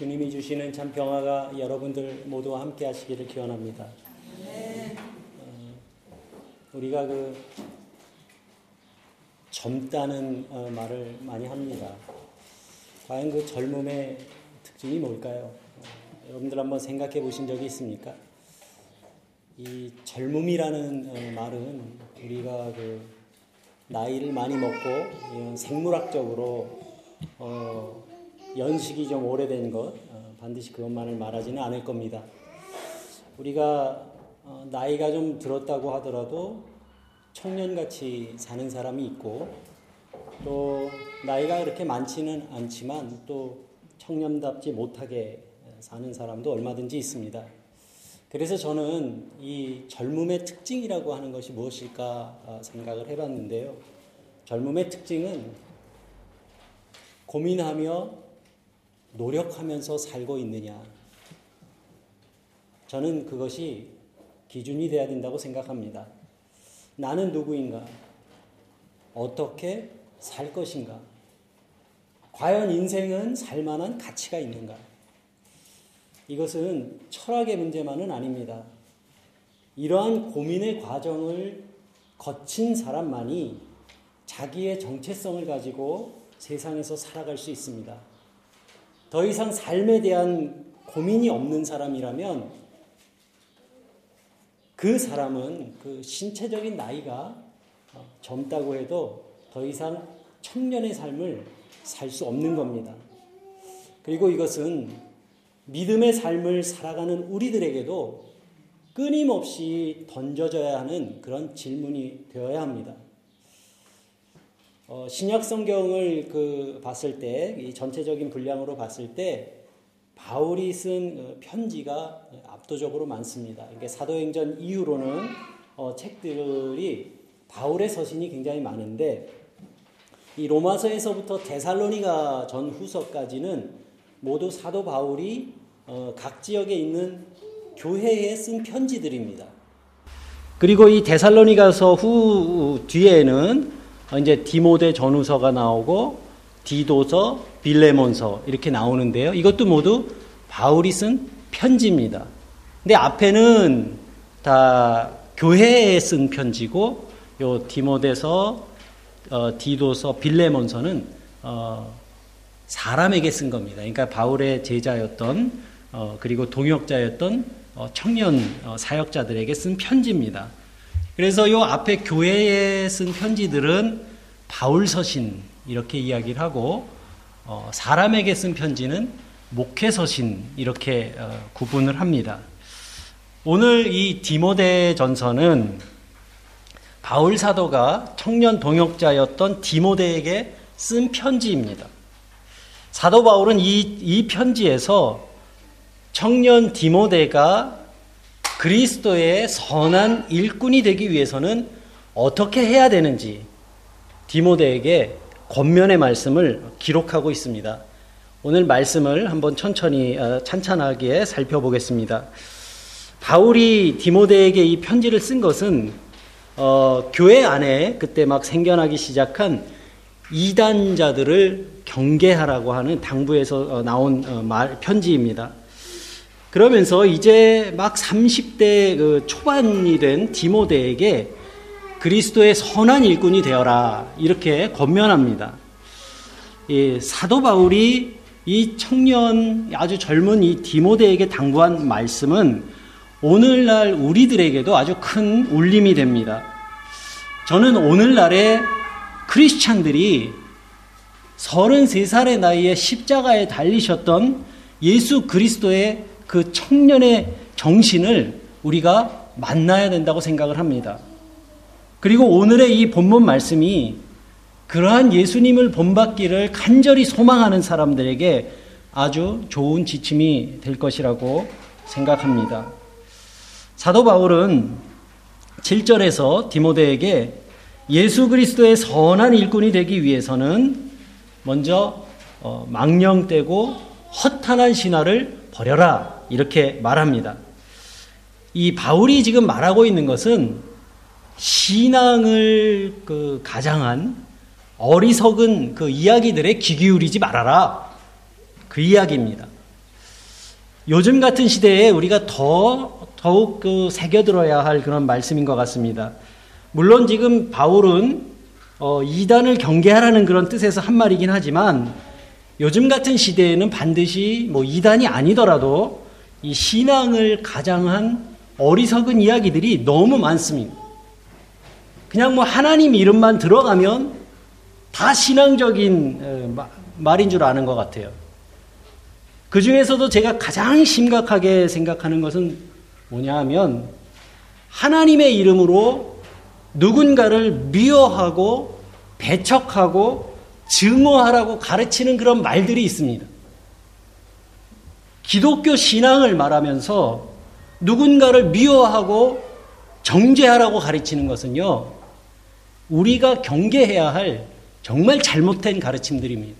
주님이 주시는 참 평화가 여러분들 모두와 함께 하시기를 기원합니다. 어, 우리가 그 젊다는 어, 말을 많이 합니다. 과연 그 젊음의 특징이 뭘까요? 어, 여러분들 한번 생각해 보신 적이 있습니까? 이 젊음이라는 어, 말은 우리가 그 나이를 많이 먹고 생물학적으로 어, 연식이 좀 오래된 것 어, 반드시 그것만을 말하지는 않을 겁니다. 우리가 어, 나이가 좀 들었다고 하더라도 청년같이 사는 사람이 있고 또 나이가 그렇게 많지는 않지만 또 청년답지 못하게 사는 사람도 얼마든지 있습니다. 그래서 저는 이 젊음의 특징이라고 하는 것이 무엇일까 아, 생각을 해봤는데요. 젊음의 특징은 고민하며 노력하면서 살고 있느냐. 저는 그것이 기준이 되어야 된다고 생각합니다. 나는 누구인가? 어떻게 살 것인가? 과연 인생은 살만한 가치가 있는가? 이것은 철학의 문제만은 아닙니다. 이러한 고민의 과정을 거친 사람만이 자기의 정체성을 가지고 세상에서 살아갈 수 있습니다. 더 이상 삶에 대한 고민이 없는 사람이라면 그 사람은 그 신체적인 나이가 어, 젊다고 해도 더 이상 청년의 삶을 살 수 없는 겁니다. 그리고 이것은 믿음의 삶을 살아가는 우리들에게도 끊임없이 던져져야 하는 그런 질문이 되어야 합니다. 어, 신약 성경을 그 봤을 때, 이 전체적인 분량으로 봤을 때, 바울이 쓴 어, 편지가 압도적으로 많습니다. 이게 사도행전 이후로는 어, 책들이 바울의 서신이 굉장히 많은데, 이 로마서에서부터 데살로니가 전 후서까지는 모두 사도 바울이 어, 각 지역에 있는 교회에 쓴 편지들입니다. 그리고 이 데살로니가서 후 뒤에는 이제 디모데 전후서가 나오고 디도서, 빌레몬서 이렇게 나오는데요. 이것도 모두 바울이 쓴 편지입니다. 근데 앞에는 다 교회에 쓴 편지고 요 디모데서, 어, 디도서, 빌레몬서는 어, 사람에게 쓴 겁니다. 그러니까 바울의 제자였던 어, 그리고 동역자였던 어, 청년 어, 사역자들에게 쓴 편지입니다. 그래서 요 앞에 교회에 쓴 편지들은 바울 서신 이렇게 이야기를 하고 어, 사람에게 쓴 편지는 목회 서신 이렇게 어, 구분을 합니다. 오늘 이 디모데 전서는 바울 사도가 청년 동역자였던 디모데에게 쓴 편지입니다. 사도 바울은 이, 이 편지에서 청년 디모데가 그리스도의 선한 일꾼이 되기 위해서는 어떻게 해야 되는지 디모데에게 권면의 말씀을 기록하고 있습니다. 오늘 말씀을 한번 천천히 어, 찬찬하게 살펴보겠습니다. 바울이 디모데에게 이 편지를 쓴 것은 어, 교회 안에 그때 막 생겨나기 시작한 이단자들을 경계하라고 하는 당부에서 어, 나온 어, 말, 편지입니다. 그러면서 이제 막 30대 그 초반이 된 디모데에게 그리스도의 선한 일꾼이 되어라 이렇게 권면합니다. 이 사도 바울이 이 청년 아주 젊은 이 디모데에게 당부한 말씀은 오늘날 우리들에게도 아주 큰 울림이 됩니다. 저는 오늘날의 크리스찬들이 33살의 나이에 십자가에 달리셨던 예수 그리스도의 그 청년의 정신을 우리가 만나야 된다고 생각을 합니다. 그리고 오늘의 이 본문 말씀이 그러한 예수님을 본받기를 간절히 소망하는 사람들에게 아주 좋은 지침이 될 것이라고 생각합니다. 사도 바울은 7절에서 디모데에게 예수 그리스도의 선한 일꾼이 되기 위해서는 먼저 어, 망령되고 허탄한 신화를 버려라 이렇게 말합니다. 이 바울이 지금 말하고 있는 것은 신앙을 그 가장한 어리석은 그 이야기들에 귀 기울이지 말아라. 그 이야기입니다. 요즘 같은 시대에 우리가 더 더욱 그 새겨들어야 할 그런 말씀인 것 같습니다. 물론 지금 바울은 어, 이단을 경계하라는 그런 뜻에서 한 말이긴 하지만 요즘 같은 시대에는 반드시 뭐 이단이 아니더라도 이 신앙을 가장한 어리석은 이야기들이 너무 많습니다. 그냥 뭐 하나님 이름만 들어가면 다 신앙적인 어, 말인 줄 아는 것 같아요. 그 중에서도 제가 가장 심각하게 생각하는 것은 뭐냐 하면 하나님의 이름으로 누군가를 미워하고 배척하고 증오하라고 가르치는 그런 말들이 있습니다. 기독교 신앙을 말하면서 누군가를 미워하고 정죄하라고 가르치는 것은요, 우리가 경계해야 할 정말 잘못된 가르침들입니다.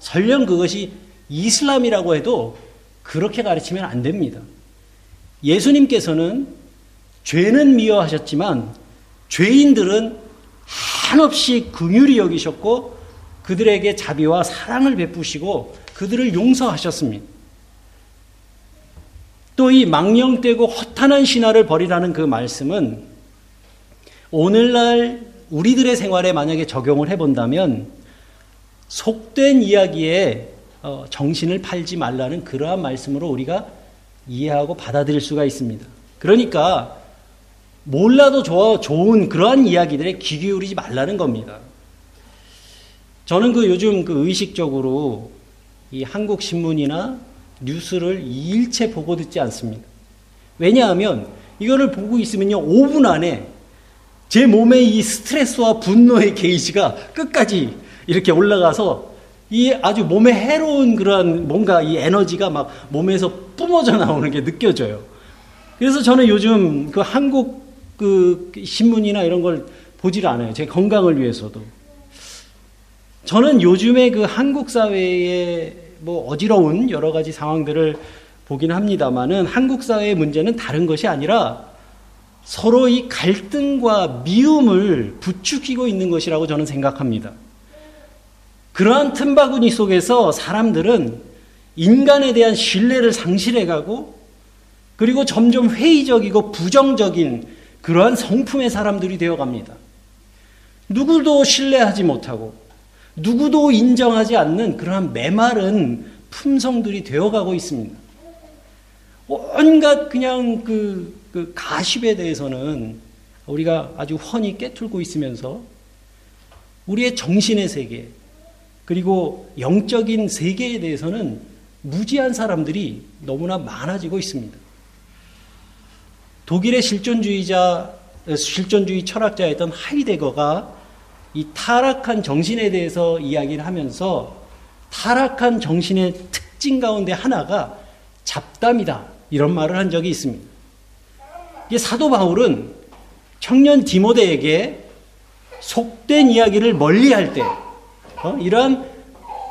설령 그것이 이슬람이라고 해도 그렇게 가르치면 안 됩니다. 예수님께서는 죄는 미워하셨지만 죄인들은 한없이 긍휼히 여기셨고 그들에게 자비와 사랑을 베푸시고 그들을 용서하셨습니다. 또 이 망령되고 허탄한 신화를 버리라는 그 말씀은 오늘날 우리들의 생활에 만약에 적용을 해본다면 속된 이야기에 어, 정신을 팔지 말라는 그러한 말씀으로 우리가 이해하고 받아들일 수가 있습니다. 그러니까 몰라도 좋아, 좋은 그러한 이야기들에 귀 기울이지 말라는 겁니다. 저는 그 요즘 그 의식적으로 이 한국 신문이나 뉴스를 일체 보고 듣지 않습니다. 왜냐하면 이거를 보고 있으면요, 5분 안에 제 몸의 이 스트레스와 분노의 게이지가 끝까지 이렇게 올라가서 이 아주 몸에 해로운 그러한 뭔가 이 에너지가 막 몸에서 뿜어져 나오는 게 느껴져요. 그래서 저는 요즘 그 한국 그 신문이나 이런 걸 보질 않아요. 제 건강을 위해서도. 저는 요즘에 그 한국 사회의 뭐 어지러운 여러 가지 상황들을 보긴 합니다만은 한국 사회의 문제는 다른 것이 아니라 서로 이 갈등과 미움을 부추기고 있는 것이라고 저는 생각합니다. 그러한 틈바구니 속에서 사람들은 인간에 대한 신뢰를 상실해가고 그리고 점점 회의적이고 부정적인 그러한 성품의 사람들이 되어갑니다. 누구도 신뢰하지 못하고 누구도 인정하지 않는 그러한 메마른 품성들이 되어가고 있습니다. 온갖 그냥 그, 그 가십에 대해서는 우리가 아주 훤히 깨뚫고 있으면서 우리의 정신의 세계 그리고 영적인 세계에 대해서는 무지한 사람들이 너무나 많아지고 있습니다. 독일의 실존주의자 실존주의 철학자였던 하이데거가 이 타락한 정신에 대해서 이야기를 하면서 타락한 정신의 특징 가운데 하나가 잡담이다. 이런 말을 한 적이 있습니다. 이 사도 바울은 청년 디모데에게 속된 이야기를 멀리 할 때, 어? 이러한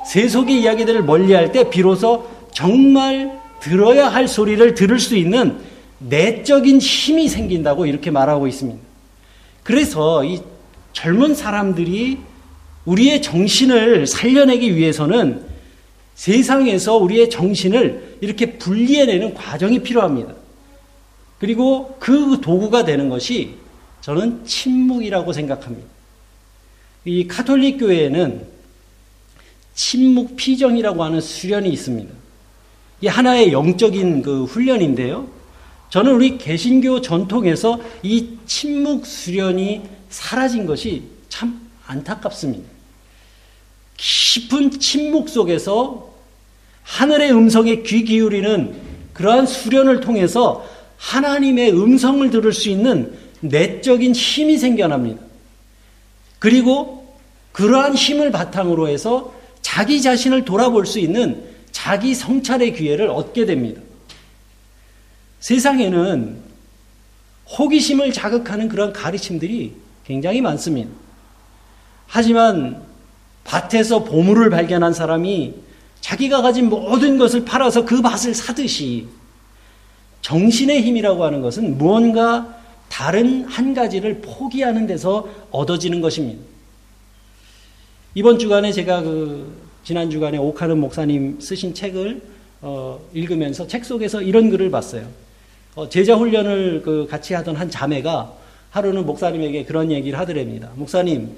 세속의 이야기들을 멀리 할 때 비로소 정말 들어야 할 소리를 들을 수 있는 내적인 힘이 생긴다고 이렇게 말하고 있습니다. 그래서 이 젊은 사람들이 우리의 정신을 살려내기 위해서는 세상에서 우리의 정신을 이렇게 분리해내는 과정이 필요합니다. 그리고 그 도구가 되는 것이 저는 침묵이라고 생각합니다. 이 카톨릭 교회에는 침묵 피정이라고 하는 수련이 있습니다. 이 하나의 영적인 그 훈련인데요. 저는 우리 개신교 전통에서 이 침묵 수련이 사라진 것이 참 안타깝습니다. 깊은 침묵 속에서 하늘의 음성에 귀 기울이는 그러한 수련을 통해서 하나님의 음성을 들을 수 있는 내적인 힘이 생겨납니다. 그리고 그러한 힘을 바탕으로 해서 자기 자신을 돌아볼 수 있는 자기 성찰의 기회를 얻게 됩니다. 세상에는 호기심을 자극하는 그런 가르침들이 굉장히 많습니다. 하지만 밭에서 보물을 발견한 사람이 자기가 가진 모든 것을 팔아서 그 밭을 사듯이 정신의 힘이라고 하는 것은 무언가 다른 한 가지를 포기하는 데서 얻어지는 것입니다. 이번 주간에 제가 그 지난 주간에 오카는 목사님 쓰신 책을 어, 읽으면서 책 속에서 이런 글을 봤어요. 어, 제자 훈련을 그 같이 하던 한 자매가 하루는 목사님에게 그런 얘기를 하더랍니다. 목사님,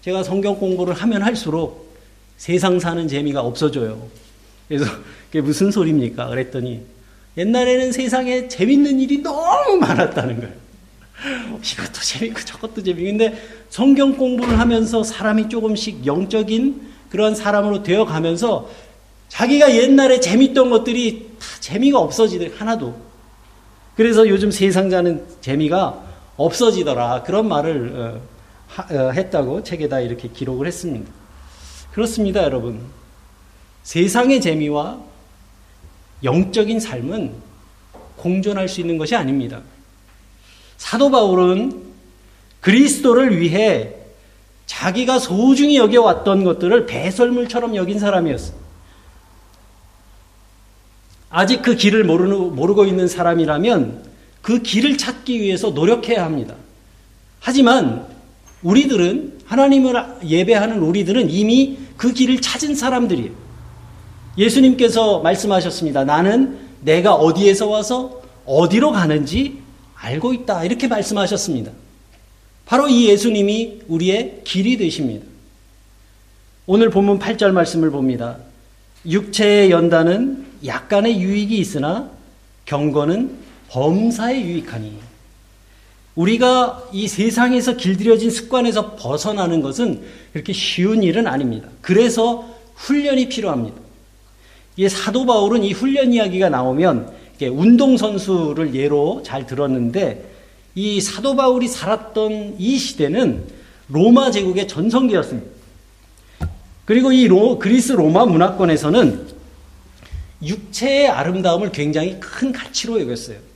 제가 성경 공부를 하면 할수록 세상 사는 재미가 없어져요. 그래서 그게 무슨 소리입니까? 그랬더니 옛날에는 세상에 재밌는 일이 너무 많았다는 거예요. 이것도 재밌고 저것도 재밌고 근데 성경 공부를 하면서 사람이 조금씩 영적인 그런 사람으로 되어 가면서 자기가 옛날에 재밌던 것들이 다 재미가 없어지더라 하나도 그래서 요즘 세상 자는 재미가 없어지더라 그런 말을 어, 하, 어, 했다고 책에다 이렇게 기록을 했습니다. 그렇습니다, 여러분. 세상의 재미와 영적인 삶은 공존할 수 있는 것이 아닙니다. 사도 바울은 그리스도를 위해 자기가 소중히 여겨왔던 것들을 배설물처럼 여긴 사람이었어. 아직 그 길을 모르고 있는 사람이라면 그 길을 찾기 위해서 노력해야 합니다. 하지만 우리들은 하나님을 예배하는 우리들은 이미 그 길을 찾은 사람들이에요. 예수님께서 말씀하셨습니다. 나는 내가 어디에서 와서 어디로 가는지 알고 있다. 이렇게 말씀하셨습니다. 바로 이 예수님이 우리의 길이 되십니다. 오늘 본문 8절 말씀을 봅니다. 육체의 연단은 약간의 유익이 있으나 경건은 범사에 유익하니. 우리가 이 세상에서 길들여진 습관에서 벗어나는 것은 그렇게 쉬운 일은 아닙니다. 그래서 훈련이 필요합니다. 이 사도 바울은 이 훈련 이야기가 나오면 운동선수를 예로 잘 들었는데 이 사도 바울이 살았던 이 시대는 로마 제국의 전성기였습니다. 그리고 이 로, 그리스 로마 문화권에서는 육체의 아름다움을 굉장히 큰 가치로 여겼어요.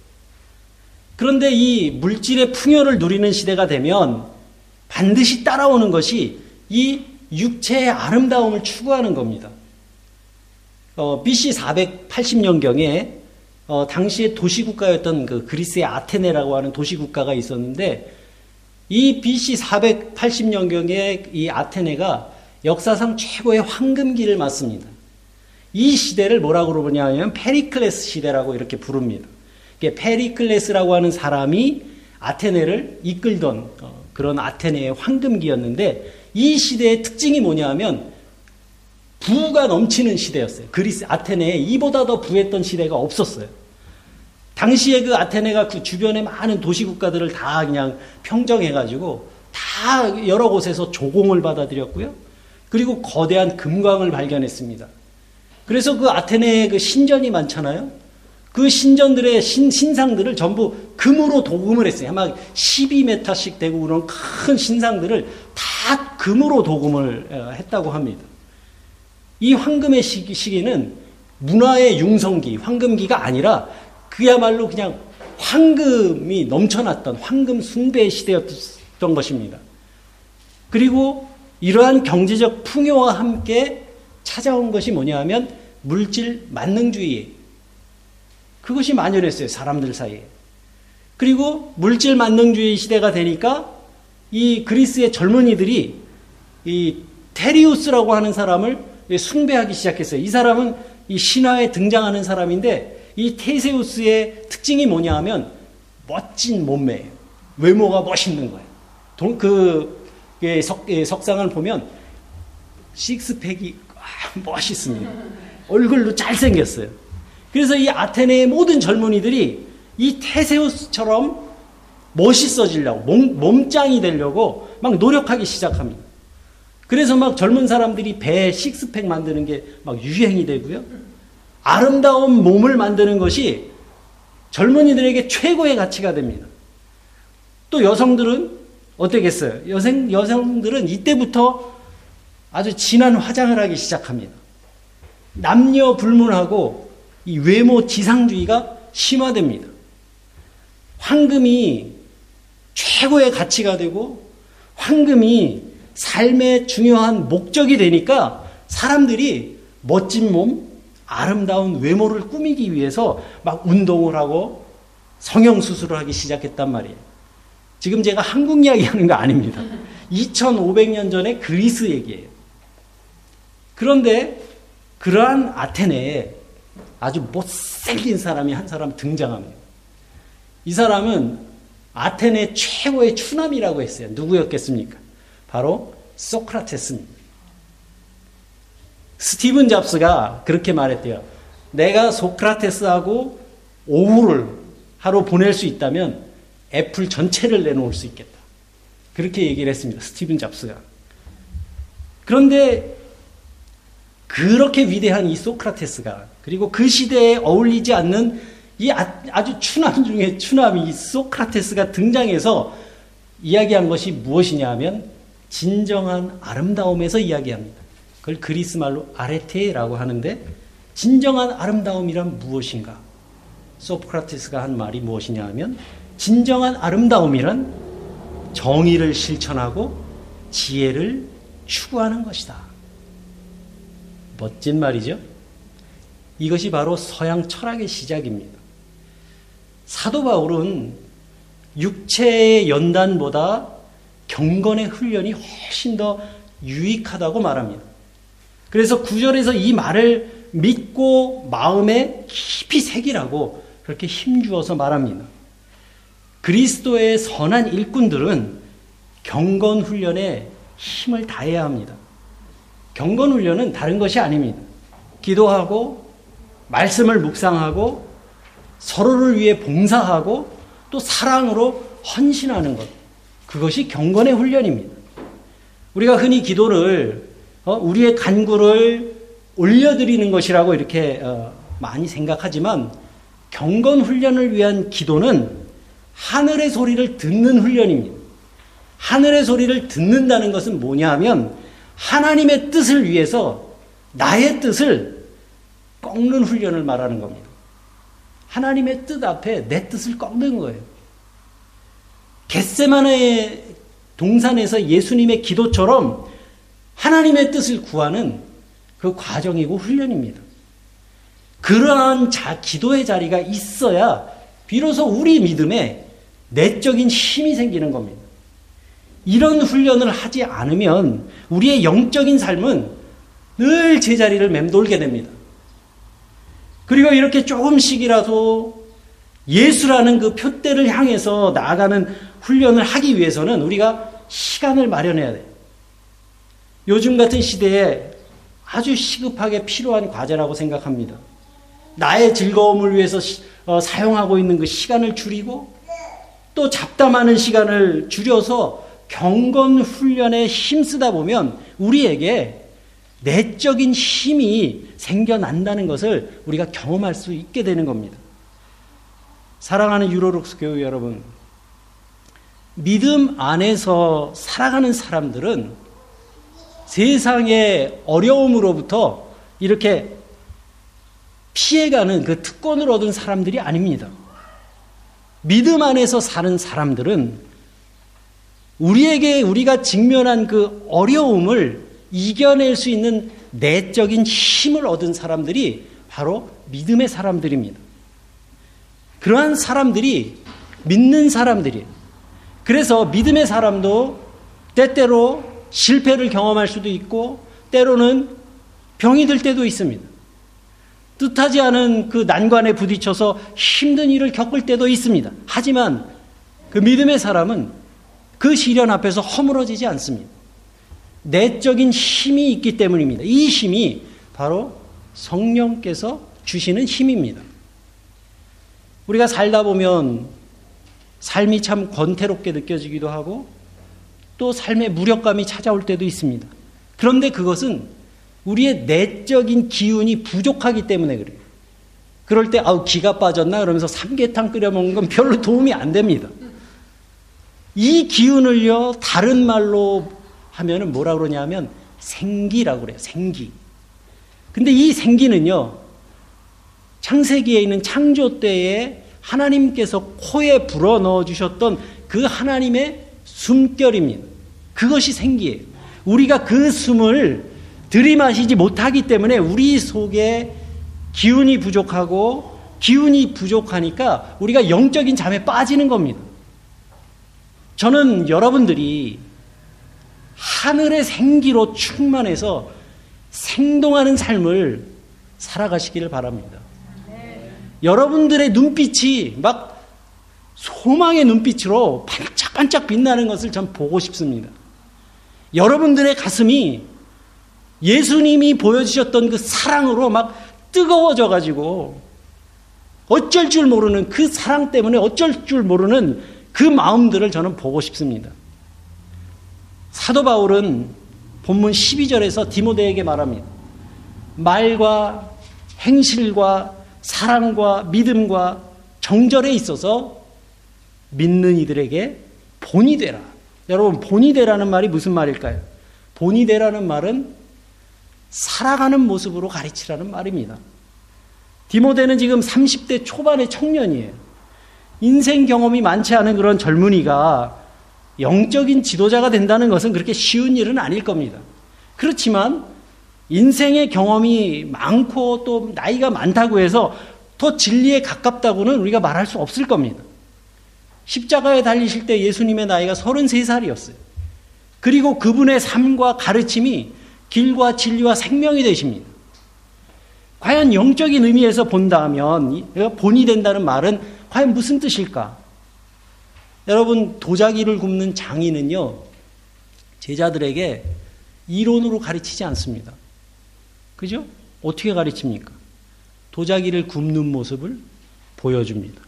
그런데 이 물질의 풍요를 누리는 시대가 되면 반드시 따라오는 것이 이 육체의 아름다움을 추구하는 겁니다. 어, BC 480년경에 어, 당시의 도시국가였던 그 그리스의 아테네라고 하는 도시국가가 있었는데 이 BC 480년경에 이 아테네가 역사상 최고의 황금기를 맞습니다. 이 시대를 뭐라고 부르냐면 페리클레스 시대라고 이렇게 부릅니다. 페리클레스라고 하는 사람이 아테네를 이끌던 어, 그런 아테네의 황금기였는데 이 시대의 특징이 뭐냐면 부가 넘치는 시대였어요. 그리스 아테네에 이보다 더 부했던 시대가 없었어요. 당시에 그 아테네가 그 주변의 많은 도시 국가들을 다 그냥 평정해가지고 다 여러 곳에서 조공을 받아들였고요. 그리고 거대한 금광을 발견했습니다. 그래서 그 아테네에 그 신전이 많잖아요. 그 신전들의 신, 신상들을 전부 금으로 도금을 했어요. 아마 12m씩 되고 그런 큰 신상들을 다 금으로 도금을 어, 했다고 합니다. 이 황금의 시기, 시기는 문화의 융성기, 황금기가 아니라 그야말로 그냥 황금이 넘쳐났던 황금 숭배 시대였던 것입니다. 그리고 이러한 경제적 풍요와 함께 찾아온 것이 뭐냐 하면 물질 만능주의. 그것이 만연했어요, 사람들 사이에. 그리고 물질 만능주의 시대가 되니까 이 그리스의 젊은이들이 이 테리우스라고 하는 사람을 숭배하기 시작했어요. 이 사람은 이 신화에 등장하는 사람인데 이 테세우스의 특징이 뭐냐 하면 멋진 몸매예요. 외모가 멋있는 거예요. 동, 그 예, 석, 예, 석상을 보면 식스팩이 아, 멋있습니다. 얼굴도 잘생겼어요. 그래서 이 아테네의 모든 젊은이들이 이 테세우스처럼 멋있어지려고 몸, 몸짱이 되려고 막 노력하기 시작합니다. 그래서 막 젊은 사람들이 배 식스팩 만드는 게 막 유행이 되고요. 아름다운 몸을 만드는 것이 젊은이들에게 최고의 가치가 됩니다. 또 여성들은 어떻겠어요? 여성, 여성들은 이때부터 아주 진한 화장을 하기 시작합니다. 남녀 불문하고 이 외모 지상주의가 심화됩니다. 황금이 최고의 가치가 되고 황금이 삶의 중요한 목적이 되니까 사람들이 멋진 몸, 아름다운 외모를 꾸미기 위해서 막 운동을 하고 성형수술을 하기 시작했단 말이에요. 지금 제가 한국 이야기 하는 거 아닙니다. 2500년 전에 그리스 얘기예요. 그런데 그러한 아테네에 아주 못생긴 사람이 한 사람 등장합니다. 이 사람은 아테네 최고의 추남이라고 했어요. 누구였겠습니까? 바로 소크라테스입니다. 스티븐 잡스가 그렇게 말했대요. 내가 소크라테스하고 오후를 하루 보낼 수 있다면 애플 전체를 내놓을 수 있겠다. 그렇게 얘기를 했습니다. 스티븐 잡스가. 그런데 그렇게 위대한 이 소크라테스가 그리고 그 시대에 어울리지 않는 이 아, 주 추남 중에 추남이 소크라테스가 등장해서 이야기한 것이 무엇이냐 하면 진정한 아름다움에서 이야기합니다. 그걸 그리스 말로 아레테라고 하는데 진정한 아름다움이란 무엇인가? 소크라테스가 한 말이 무엇이냐 하면 진정한 아름다움이란 정의를 실천하고 지혜를 추구하는 것이다. 멋진 말이죠? 이것이 바로 서양 철학의 시작입니다. 사도 바울은 육체의 연단보다 경건의 훈련이 훨씬 더 유익하다고 말합니다. 그래서 구절에서 이 말을 믿고 마음에 깊이 새기라고 그렇게 힘주어서 말합니다. 그리스도의 선한 일꾼들은 경건 훈련에 힘을 다해야 합니다. 경건 훈련은 다른 것이 아닙니다. 기도하고 말씀을 묵상하고 서로를 위해 봉사하고 또 사랑으로 헌신하는 것. 그것이 경건의 훈련입니다. 우리가 흔히 기도를 어, 우리의 간구를 올려드리는 것이라고 이렇게 어, 많이 생각하지만 경건 훈련을 위한 기도는 하늘의 소리를 듣는 훈련입니다. 하늘의 소리를 듣는다는 것은 뭐냐 하면 하나님의 뜻을 위해서 나의 뜻을 꺾는 훈련을 말하는 겁니다. 하나님의 뜻 앞에 내 뜻을 꺾는 거예요. 겟세마네의 동산에서 예수님의 기도처럼 하나님의 뜻을 구하는 그 과정이고 훈련입니다. 그러한 자, 기도의 자리가 있어야 비로소 우리 믿음에 내적인 힘이 생기는 겁니다. 이런 훈련을 하지 않으면 우리의 영적인 삶은 늘 제자리를 맴돌게 됩니다. 그리고 이렇게 조금씩이라도 예수라는 그 표대를 향해서 나아가는 훈련을 하기 위해서는 우리가 시간을 마련해야 돼요. 요즘 같은 시대에 아주 시급하게 필요한 과제라고 생각합니다. 나의 즐거움을 위해서 어, 사용하고 있는 그 시간을 줄이고 또 잡담하는 시간을 줄여서 경건 훈련에 힘쓰다 보면 우리에게 내적인 힘이 생겨난다는 것을 우리가 경험할 수 있게 되는 겁니다. 사랑하는 유로룩스 교회 여러분, 믿음 안에서 살아가는 사람들은 세상의 어려움으로부터 이렇게 피해가는 그 특권을 얻은 사람들이 아닙니다. 믿음 안에서 사는 사람들은 우리에게 우리가 직면한 그 어려움을 이겨낼 수 있는 내적인 힘을 얻은 사람들이 바로 믿음의 사람들입니다. 그러한 사람들이 믿는 사람들이에요. 그래서 믿음의 사람도 때때로 실패를 경험할 수도 있고 때로는 병이 들 때도 있습니다. 뜻하지 않은 그 난관에 부딪혀서 힘든 일을 겪을 때도 있습니다. 하지만 그 믿음의 사람은 그 시련 앞에서 허물어지지 않습니다. 내적인 힘이 있기 때문입니다. 이 힘이 바로 성령께서 주시는 힘입니다. 우리가 살다 보면 삶이 참 권태롭게 느껴지기도 하고 또 삶의 무력감이 찾아올 때도 있습니다. 그런데 그것은 우리의 내적인 기운이 부족하기 때문에 그래요. 그럴 때 아우 기가 빠졌나 그러면서 삼계탕 끓여 먹는 건 별로 도움이 안 됩니다. 이 기운을요 다른 말로 하면은 뭐라 그러냐면 생기라고 그래요. 생기. 근데 이 생기는요 창세기에 있는 창조 때에 하나님께서 코에 불어 넣어 주셨던 그 하나님의 숨결입니다. 그것이 생기예요. 우리가 그 숨을 들이마시지 못하기 때문에 우리 속에 기운이 부족하고 기운이 부족하니까 우리가 영적인 잠에 빠지는 겁니다. 저는 여러분들이 하늘의 생기로 충만해서 생동하는 삶을 살아가시기를 바랍니다. 여러분들의 눈빛이 막 소망의 눈빛으로 반짝반짝 빛나는 것을 전 보고 싶습니다. 여러분들의 가슴이 예수님이 보여주셨던 그 사랑으로 막 뜨거워져 가지고 어쩔 줄 모르는 그 사랑 때문에 어쩔 줄 모르는 그 마음들을 저는 보고 싶습니다. 사도 바울은 본문 12절에서 디모데에게 말합니다. 말과 행실과 사랑과 믿음과 정절에 있어서 믿는 이들에게 본이 되라. 여러분, 본이 되라는 말이 무슨 말일까요? 본이 되라는 말은 살아가는 모습으로 가르치라는 말입니다. 디모데는 지금 30대 초반의 청년이에요. 인생 경험이 많지 않은 그런 젊은이가 영적인 지도자가 된다는 것은 그렇게 쉬운 일은 아닐 겁니다. 그렇지만 인생의 경험이 많고 또 나이가 많다고 해서 더 진리에 가깝다고는 우리가 말할 수 없을 겁니다. 십자가에 달리실 때 예수님의 나이가 33살이었어요. 그리고 그분의 삶과 가르침이 길과 진리와 생명이 되십니다. 과연 영적인 의미에서 본다면 본이 된다는 말은 과연 무슨 뜻일까? 여러분 도자기를 굽는 장인은요 제자들에게 이론으로 가르치지 않습니다. 그죠? 어떻게 가르칩니까? 도자기를 굽는 모습을 보여줍니다.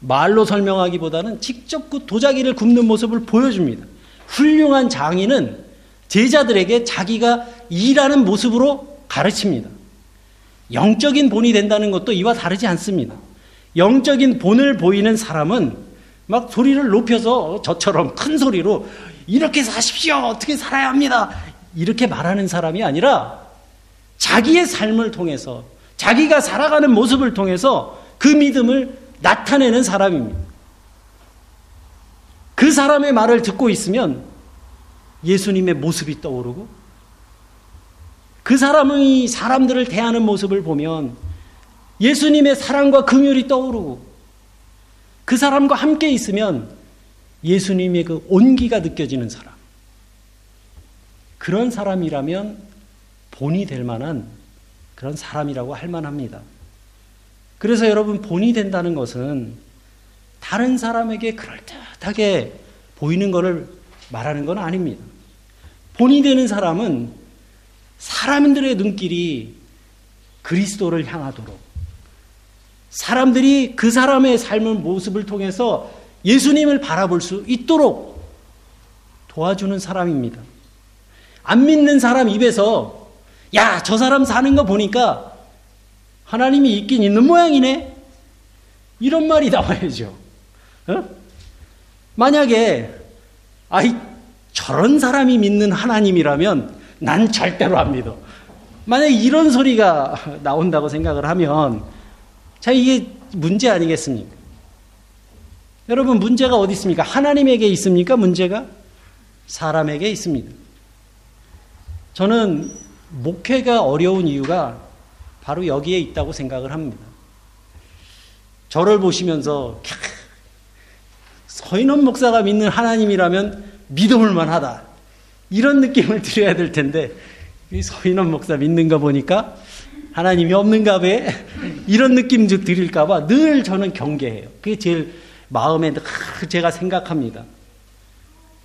말로 설명하기보다는 직접 그 도자기를 굽는 모습을 보여줍니다. 훌륭한 장인은 제자들에게 자기가 일하는 모습으로 가르칩니다. 영적인 본이 된다는 것도 이와 다르지 않습니다. 영적인 본을 보이는 사람은 막 소리를 높여서 저처럼 큰 소리로 이렇게 사십시오. 어떻게 살아야 합니다. 이렇게 말하는 사람이 아니라 자기의 삶을 통해서 자기가 살아가는 모습을 통해서 그 믿음을 나타내는 사람입니다. 그 사람의 말을 듣고 있으면 예수님의 모습이 떠오르고 그 사람의 사람들을 대하는 모습을 보면 예수님의 사랑과 긍휼이 떠오르고 그 사람과 함께 있으면 예수님의 그 온기가 느껴지는 사람. 그런 사람이라면 본이 될 만한 그런 사람이라고 할 만합니다. 그래서 여러분 본이 된다는 것은 다른 사람에게 그럴듯하게 보이는 것을 말하는 건 아닙니다. 본이 되는 사람은 사람들의 눈길이 그리스도를 향하도록 사람들이 그 사람의 삶의 모습을 통해서 예수님을 바라볼 수 있도록 도와주는 사람입니다. 안 믿는 사람 입에서 야, 저 사람 사는 거 보니까 하나님이 있긴 있는 모양이네. 이런 말이 나와야죠. 어? 만약에 아이 저런 사람이 믿는 하나님이라면 난 절대로 안 믿어. 만약 이런 소리가 나온다고 생각을 하면, 자, 이게 문제 아니겠습니까? 여러분, 문제가 어디 있습니까? 하나님에게 있습니까? 문제가? 사람에게 있습니다. 저는 목회가 어려운 이유가 바로 여기에 있다고 생각을 합니다. 저를 보시면서 서인원 목사가 믿는 하나님이라면 믿음을 만하다. 이런 느낌을 드려야 될 텐데 서인원 목사 믿는 거 보니까 하나님이 없는가 봐 이런 느낌 좀 드릴까 봐 늘 저는 경계해요. 그게 제일 마음에 제가 생각합니다.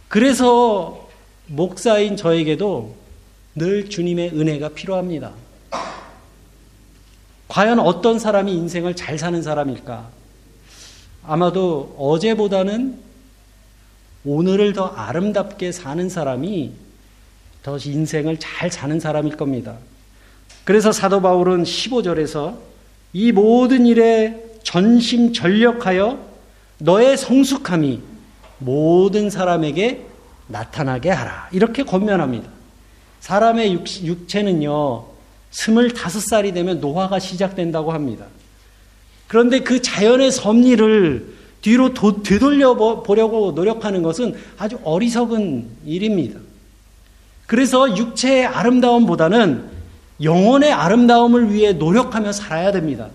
그래서 목사인 저에게도 늘 주님의 은혜가 필요합니다. 과연 어떤 사람이 인생을 잘 사는 사람일까? 아마도 어제보다는 오늘을 더 아름답게 사는 사람이 더 인생을 잘 사는 사람일 겁니다. 그래서 사도 바울은 15절에서 이 모든 일에 전심 전력하여 너의 성숙함이 모든 사람에게 나타나게 하라. 이렇게 권면합니다. 사람의 육, 체는요 스물다섯 살이 되면 노화가 시작된다고 합니다. 그런데 그 자연의 섭리를 뒤로 도, 되돌려 보려고 노력하는 것은 아주 어리석은 일입니다. 그래서 육체의 아름다움보다는 영혼의 아름다움을 위해 노력하며 살아야 됩니다.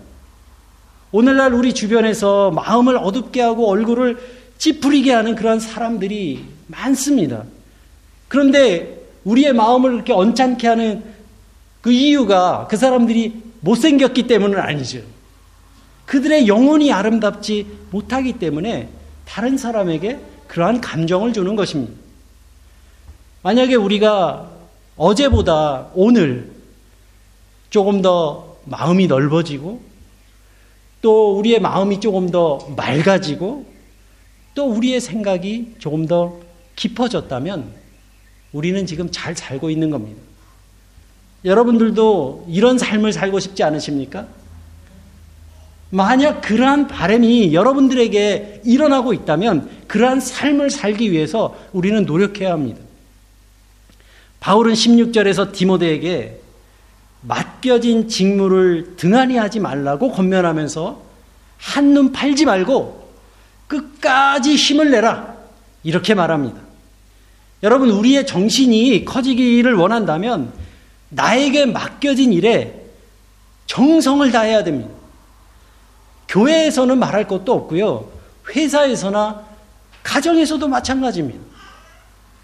오늘날 우리 주변에서 마음을 어둡게 하고 얼굴을 찌푸리게 하는 그런 사람들이 많습니다. 그런데 우리의 마음을 그렇게 언짢게 하는 그 이유가 그 사람들이 못생겼기 때문은 아니죠. 그들의 영혼이 아름답지 못하기 때문에 다른 사람에게 그러한 감정을 주는 것입니다. 만약에 우리가 어제보다 오늘 조금 더 마음이 넓어지고 또 우리의 마음이 조금 더 맑아지고 또 우리의 생각이 조금 더 깊어졌다면 우리는 지금 잘 살고 있는 겁니다. 여러분들도 이런 삶을 살고 싶지 않으십니까? 만약 그러한 바람이 여러분들에게 일어나고 있다면 그러한 삶을 살기 위해서 우리는 노력해야 합니다. 바울은 16절에서 디모데에게 맡겨진 직무를 등한히 하지 말라고 권면하면서 한눈 팔지 말고 끝까지 힘을 내라. 이렇게 말합니다. 여러분, 우리의 정신이 커지기를 원한다면 나에게 맡겨진 일에 정성을 다해야 됩니다. 교회에서는 말할 것도 없고요. 회사에서나 가정에서도 마찬가지입니다.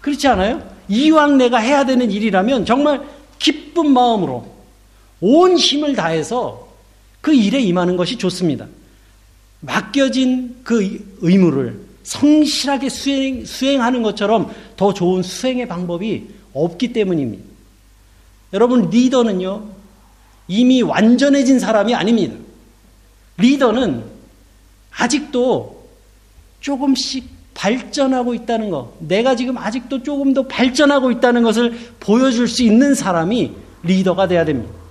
그렇지 않아요? 이왕 내가 해야 되는 일이라면 정말 기쁜 마음으로 온 힘을 다해서 그 일에 임하는 것이 좋습니다. 맡겨진 그 의무를 성실하게 수행, 수행하는 것처럼 더 좋은 수행의 방법이 없기 때문입니다. 여러분, 리더는요, 이미 완전해진 사람이 아닙니다. 리더는 아직도 조금씩 발전하고 있다는 것, 내가 지금 아직도 조금 더 발전하고 있다는 것을 보여줄 수 있는 사람이 리더가 돼야 됩니다.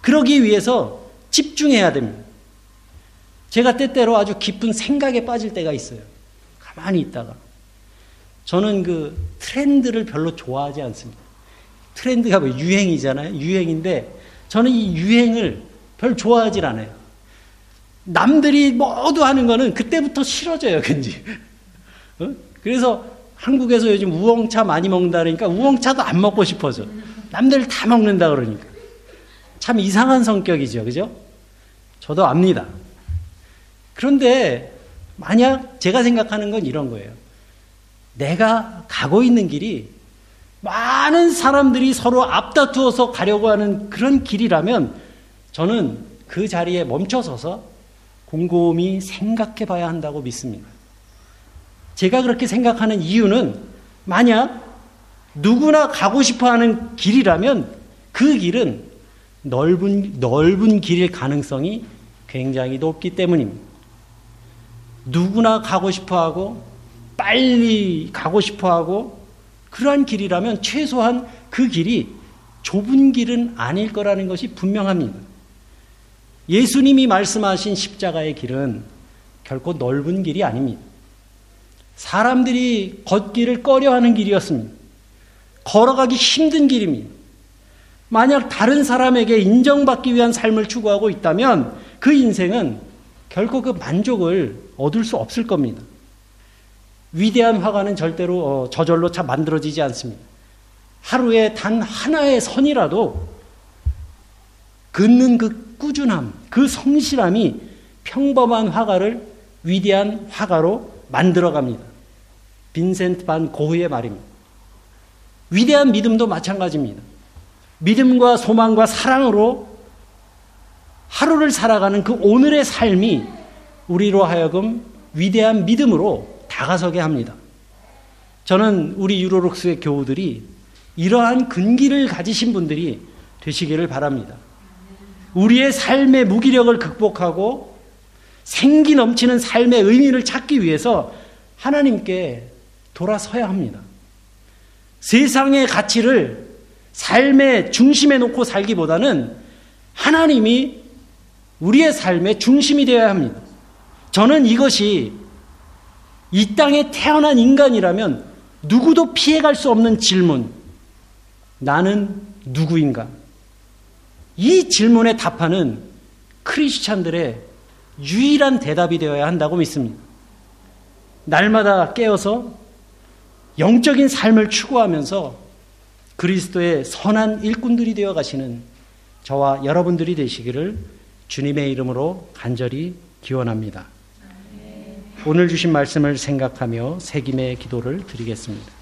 그러기 위해서 집중해야 됩니다. 제가 때때로 아주 깊은 생각에 빠질 때가 있어요. 가만히 있다가. 저는 그 트렌드를 별로 좋아하지 않습니다. 트렌드가 뭐 유행이잖아요. 유행인데 저는 이 유행을 별 좋아하질 않아요. 남들이 모두 하는 거는 그때부터 싫어져요, 왠지. 어? 그래서 한국에서 요즘 우엉차 많이 먹는다 그러니까 우엉차도 안 먹고 싶어져. 남들 다 먹는다 그러니까. 참 이상한 성격이죠. 그죠? 저도 압니다. 그런데 만약 제가 생각하는 건 이런 거예요. 내가 가고 있는 길이 많은 사람들이 서로 앞다투어서 가려고 하는 그런 길이라면 저는 그 자리에 멈춰서서 곰곰이 생각해 봐야 한다고 믿습니다. 제가 그렇게 생각하는 이유는 만약 누구나 가고 싶어 하는 길이라면 그 길은 넓은, 넓은 길일 가능성이 굉장히 높기 때문입니다. 누구나 가고 싶어 하고 빨리 가고 싶어 하고 그러한 길이라면 최소한 그 길이 좁은 길은 아닐 거라는 것이 분명합니다. 예수님이 말씀하신 십자가의 길은 결코 넓은 길이 아닙니다. 사람들이 걷기를 꺼려 하는 길이었습니다. 걸어가기 힘든 길입니다. 만약 다른 사람에게 인정받기 위한 삶을 추구하고 있다면 그 인생은 결코 그 만족을 얻을 수 없을 겁니다. 위대한 화가는 절대로 어, 저절로 참 만들어지지 않습니다. 하루에 단 하나의 선이라도 긋는 그 꾸준함, 그 성실함이 평범한 화가를 위대한 화가로 만들어갑니다. 빈센트 반 고흐의 말입니다. 위대한 믿음도 마찬가지입니다. 믿음과 소망과 사랑으로 하루를 살아가는 그 오늘의 삶이 우리로 하여금 위대한 믿음으로 다가서게 합니다. 저는 우리 유로록스의 교우들이 이러한 근기를 가지신 분들이 되시기를 바랍니다. 우리의 삶의 무기력을 극복하고 생기 넘치는 삶의 의미를 찾기 위해서 하나님께 돌아서야 합니다. 세상의 가치를 삶의 중심에 놓고 살기보다는 하나님이 우리의 삶의 중심이 되어야 합니다. 저는 이것이 이 땅에 태어난 인간이라면 누구도 피해갈 수 없는 질문. 나는 누구인가? 이 질문에 답하는 크리스찬들의 유일한 대답이 되어야 한다고 믿습니다. 날마다 깨어서 영적인 삶을 추구하면서 그리스도의 선한 일꾼들이 되어 가시는 저와 여러분들이 되시기를 주님의 이름으로 간절히 기원합니다. 오늘 주신 말씀을 생각하며 새김의 기도를 드리겠습니다.